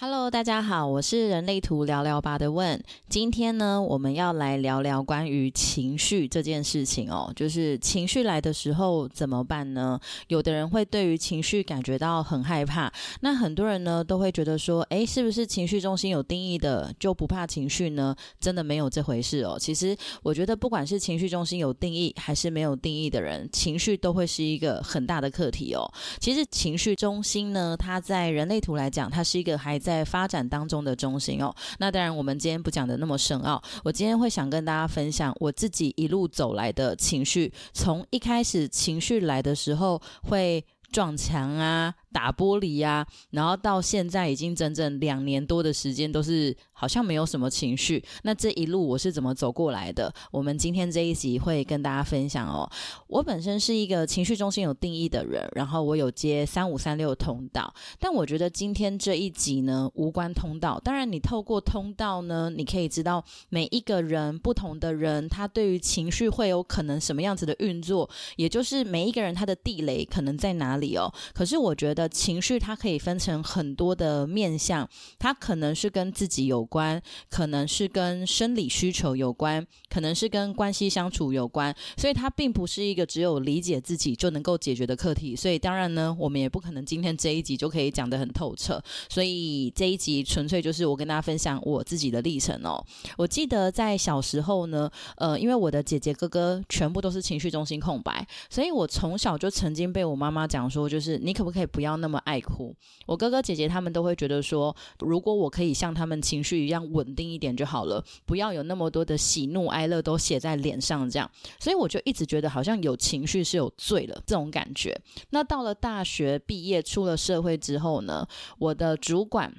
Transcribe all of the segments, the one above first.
Hello，大家好，我是人类图聊聊吧的问。今天呢，我们要来聊聊关于情绪这件事情哦。就是情绪来的时候怎么办呢？有的人会对于情绪感觉到很害怕，那很多人呢都会觉得说，诶，是不是情绪中心有定义的就不怕情绪呢？真的没有这回事哦。其实我觉得，不管是情绪中心有定义还是没有定义的人，情绪都会是一个很大的课题哦。其实情绪中心呢，它在人类图来讲，它是一个还在在发展当中的中心哦。那当然，我们今天不讲的那么深奥。我今天会想跟大家分享我自己一路走来的情绪，从一开始情绪来的时候会撞墙啊。打玻璃呀，然后到现在已经整整两年多的时间，都是好像没有什么情绪。那这一路我是怎么走过来的？我们今天这一集会跟大家分享哦。我本身是一个情绪中心有定义的人，然后我有接三五三六通道，但我觉得今天这一集呢无关通道。当然，你透过通道呢，你可以知道每一个人不同的人，他对于情绪会有可能什么样子的运作，也就是每一个人他的地雷可能在哪里哦。可是我觉得。的情绪，它可以分成很多的面向，它可能是跟自己有关，可能是跟生理需求有关，可能是跟关系相处有关，所以它并不是一个只有理解自己就能够解决的课题。所以当然呢，我们也不可能今天这一集就可以讲得很透彻。所以这一集纯粹就是我跟大家分享我自己的历程哦。我记得在小时候呢，呃，因为我的姐姐哥哥全部都是情绪中心空白，所以我从小就曾经被我妈妈讲说，就是你可不可以不要。不要那么爱哭，我哥哥姐姐他们都会觉得说，如果我可以像他们情绪一样稳定一点就好了，不要有那么多的喜怒哀乐都写在脸上这样。所以我就一直觉得好像有情绪是有罪了这种感觉。那到了大学毕业出了社会之后呢，我的主管、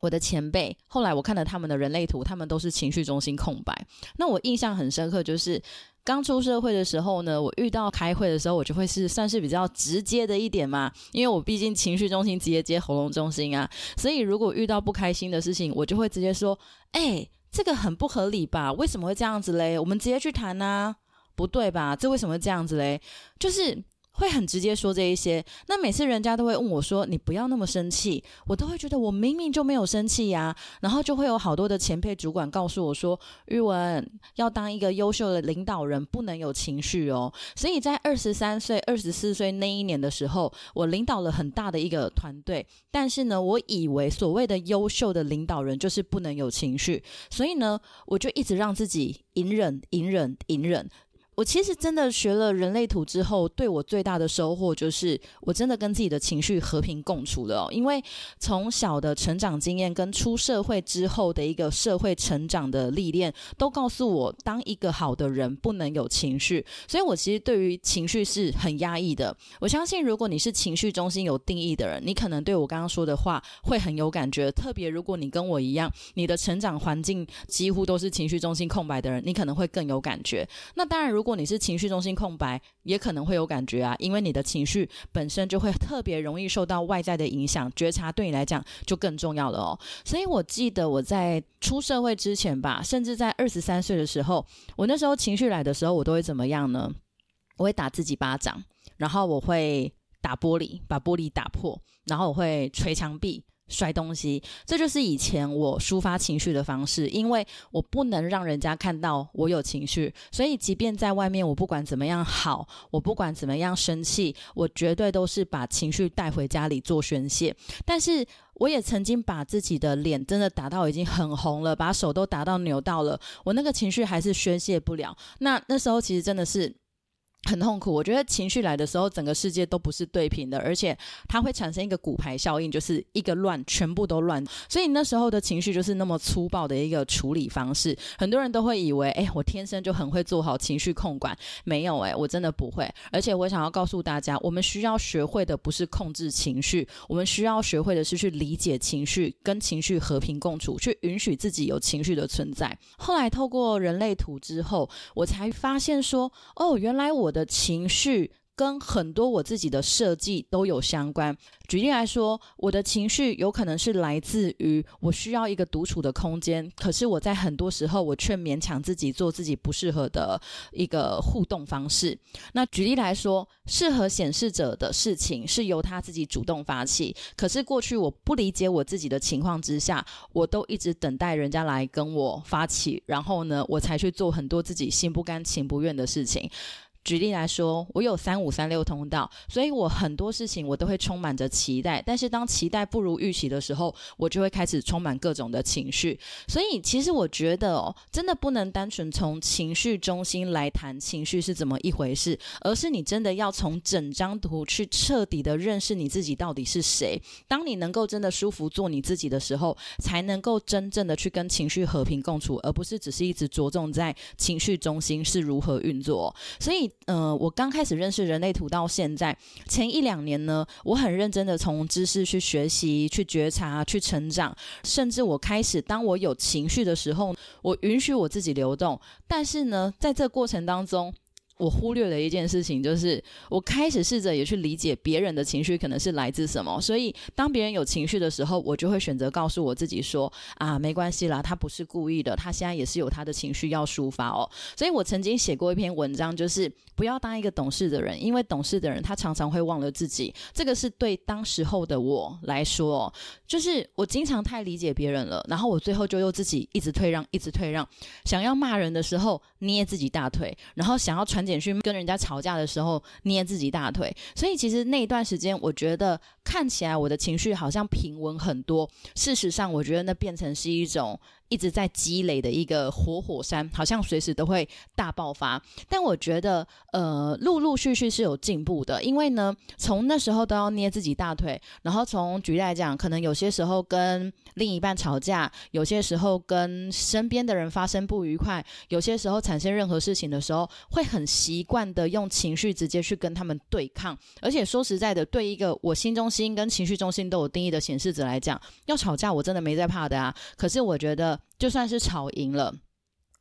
我的前辈，后来我看了他们的人类图，他们都是情绪中心空白。那我印象很深刻就是。刚出社会的时候呢，我遇到开会的时候，我就会是算是比较直接的一点嘛，因为我毕竟情绪中心直接接喉咙中心啊，所以如果遇到不开心的事情，我就会直接说：“哎，这个很不合理吧？为什么会这样子嘞？我们直接去谈呐，不对吧？这为什么会这样子嘞？就是。”会很直接说这一些，那每次人家都会问我说：“你不要那么生气。”我都会觉得我明明就没有生气呀，然后就会有好多的前辈主管告诉我说：“玉文要当一个优秀的领导人，不能有情绪哦。”所以在二十三岁、二十四岁那一年的时候，我领导了很大的一个团队，但是呢，我以为所谓的优秀的领导人就是不能有情绪，所以呢，我就一直让自己隐忍、隐忍、隐忍。我其实真的学了人类图之后，对我最大的收获就是，我真的跟自己的情绪和平共处了。因为从小的成长经验跟出社会之后的一个社会成长的历练，都告诉我，当一个好的人不能有情绪。所以我其实对于情绪是很压抑的。我相信，如果你是情绪中心有定义的人，你可能对我刚刚说的话会很有感觉。特别如果你跟我一样，你的成长环境几乎都是情绪中心空白的人，你可能会更有感觉。那当然，如如如果你是情绪中心空白，也可能会有感觉啊，因为你的情绪本身就会特别容易受到外在的影响，觉察对你来讲就更重要了哦。所以我记得我在出社会之前吧，甚至在二十三岁的时候，我那时候情绪来的时候，我都会怎么样呢？我会打自己巴掌，然后我会打玻璃，把玻璃打破，然后我会捶墙壁。摔东西，这就是以前我抒发情绪的方式。因为我不能让人家看到我有情绪，所以即便在外面，我不管怎么样好，我不管怎么样生气，我绝对都是把情绪带回家里做宣泄。但是我也曾经把自己的脸真的打到已经很红了，把手都打到扭到了，我那个情绪还是宣泄不了。那那时候其实真的是。很痛苦，我觉得情绪来的时候，整个世界都不是对平的，而且它会产生一个骨牌效应，就是一个乱，全部都乱。所以那时候的情绪就是那么粗暴的一个处理方式。很多人都会以为，哎，我天生就很会做好情绪控管，没有，哎，我真的不会。而且我想要告诉大家，我们需要学会的不是控制情绪，我们需要学会的是去理解情绪，跟情绪和平共处，去允许自己有情绪的存在。后来透过人类图之后，我才发现说，哦，原来我。的情绪跟很多我自己的设计都有相关。举例来说，我的情绪有可能是来自于我需要一个独处的空间，可是我在很多时候我却勉强自己做自己不适合的一个互动方式。那举例来说，适合显示者的事情是由他自己主动发起，可是过去我不理解我自己的情况之下，我都一直等待人家来跟我发起，然后呢，我才去做很多自己心不甘情不愿的事情。举例来说，我有三五三六通道，所以我很多事情我都会充满着期待。但是当期待不如预期的时候，我就会开始充满各种的情绪。所以其实我觉得哦，真的不能单纯从情绪中心来谈情绪是怎么一回事，而是你真的要从整张图去彻底的认识你自己到底是谁。当你能够真的舒服做你自己的时候，才能够真正的去跟情绪和平共处，而不是只是一直着重在情绪中心是如何运作。所以。呃，我刚开始认识人类图到现在前一两年呢，我很认真的从知识去学习、去觉察、去成长，甚至我开始当我有情绪的时候，我允许我自己流动。但是呢，在这过程当中，我忽略了一件事情，就是我开始试着也去理解别人的情绪可能是来自什么。所以，当别人有情绪的时候，我就会选择告诉我自己说：“啊，没关系啦，他不是故意的，他现在也是有他的情绪要抒发哦。”所以我曾经写过一篇文章，就是不要当一个懂事的人，因为懂事的人他常常会忘了自己。这个是对当时候的我来说，就是我经常太理解别人了，然后我最后就又自己一直退让，一直退让。想要骂人的时候捏自己大腿，然后想要传。简讯跟人家吵架的时候捏自己大腿，所以其实那一段时间，我觉得看起来我的情绪好像平稳很多。事实上，我觉得那变成是一种。一直在积累的一个活火山，好像随时都会大爆发。但我觉得，呃，陆陆续续是有进步的。因为呢，从那时候都要捏自己大腿，然后从举例来讲，可能有些时候跟另一半吵架，有些时候跟身边的人发生不愉快，有些时候产生任何事情的时候，会很习惯的用情绪直接去跟他们对抗。而且说实在的，对一个我心中心跟情绪中心都有定义的显示者来讲，要吵架我真的没在怕的啊。可是我觉得。就算是吵赢了，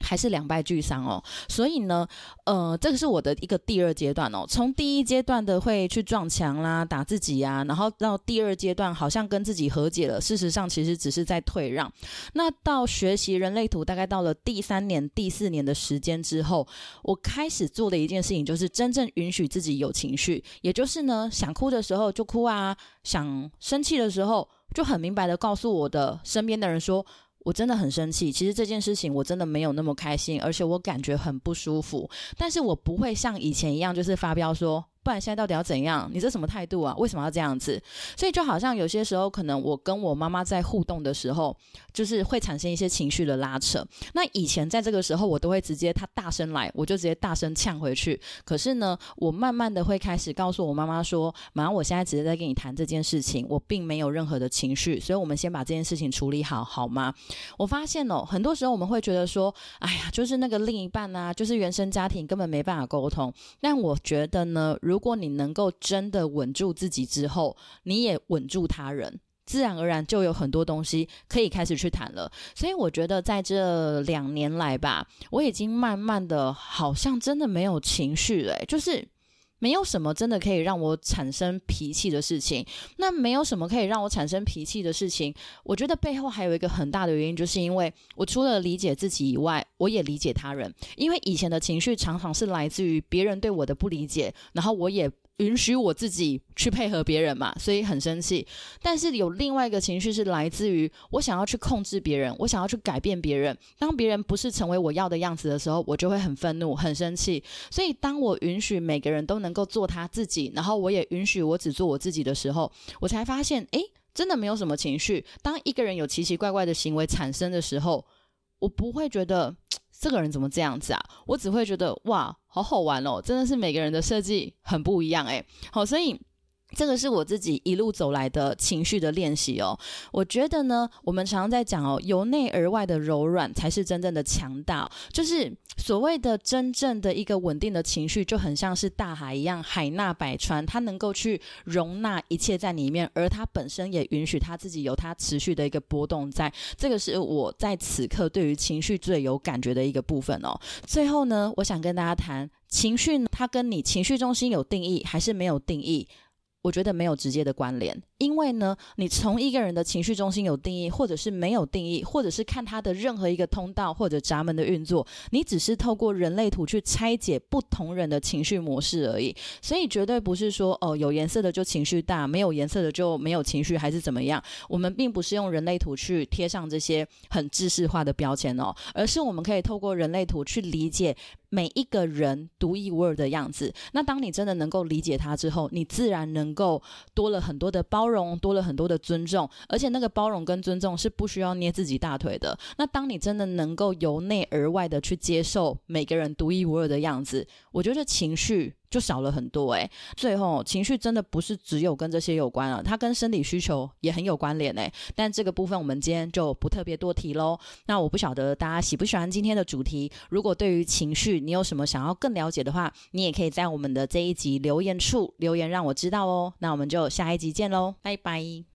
还是两败俱伤哦。所以呢，呃，这个是我的一个第二阶段哦。从第一阶段的会去撞墙啦、打自己啊，然后到第二阶段好像跟自己和解了，事实上其实只是在退让。那到学习人类图，大概到了第三年、第四年的时间之后，我开始做的一件事情就是真正允许自己有情绪，也就是呢，想哭的时候就哭啊，想生气的时候就很明白的告诉我的身边的人说。我真的很生气，其实这件事情我真的没有那么开心，而且我感觉很不舒服。但是我不会像以前一样，就是发飙说。不然现在到底要怎样？你这什么态度啊？为什么要这样子？所以就好像有些时候，可能我跟我妈妈在互动的时候，就是会产生一些情绪的拉扯。那以前在这个时候，我都会直接她大声来，我就直接大声呛回去。可是呢，我慢慢的会开始告诉我妈妈说：“妈，我现在只是在跟你谈这件事情，我并没有任何的情绪，所以我们先把这件事情处理好，好吗？”我发现哦，很多时候我们会觉得说：“哎呀，就是那个另一半啊，就是原生家庭根本没办法沟通。”但我觉得呢。如果你能够真的稳住自己之后，你也稳住他人，自然而然就有很多东西可以开始去谈了。所以我觉得在这两年来吧，我已经慢慢的，好像真的没有情绪了，就是。没有什么真的可以让我产生脾气的事情，那没有什么可以让我产生脾气的事情。我觉得背后还有一个很大的原因，就是因为我除了理解自己以外，我也理解他人。因为以前的情绪常常是来自于别人对我的不理解，然后我也。允许我自己去配合别人嘛，所以很生气。但是有另外一个情绪是来自于我想要去控制别人，我想要去改变别人。当别人不是成为我要的样子的时候，我就会很愤怒、很生气。所以当我允许每个人都能够做他自己，然后我也允许我只做我自己的时候，我才发现，诶，真的没有什么情绪。当一个人有奇奇怪怪的行为产生的时候，我不会觉得。这个人怎么这样子啊？我只会觉得哇，好好玩哦！真的是每个人的设计很不一样诶。好，所以这个是我自己一路走来的情绪的练习哦。我觉得呢，我们常常在讲哦，由内而外的柔软才是真正的强大。就是所谓的真正的一个稳定的情绪，就很像是大海一样，海纳百川，它能够去容纳一切在里面，而它本身也允许它自己有它持续的一个波动。在这个是我在此刻对于情绪最有感觉的一个部分哦。最后呢，我想跟大家谈情绪，它跟你情绪中心有定义还是没有定义？我觉得没有直接的关联。因为呢，你从一个人的情绪中心有定义，或者是没有定义，或者是看他的任何一个通道或者闸门的运作，你只是透过人类图去拆解不同人的情绪模式而已。所以绝对不是说哦，有颜色的就情绪大，没有颜色的就没有情绪，还是怎么样？我们并不是用人类图去贴上这些很知识化的标签哦，而是我们可以透过人类图去理解每一个人独一无二的样子。那当你真的能够理解他之后，你自然能够多了很多的包。包容多了很多的尊重，而且那个包容跟尊重是不需要捏自己大腿的。那当你真的能够由内而外的去接受每个人独一无二的样子，我觉得情绪就少了很多。诶，最后情绪真的不是只有跟这些有关了，它跟生理需求也很有关联诶。但这个部分我们今天就不特别多提喽。那我不晓得大家喜不喜欢今天的主题。如果对于情绪你有什么想要更了解的话，你也可以在我们的这一集留言处留言让我知道哦。那我们就下一集见喽。拜拜。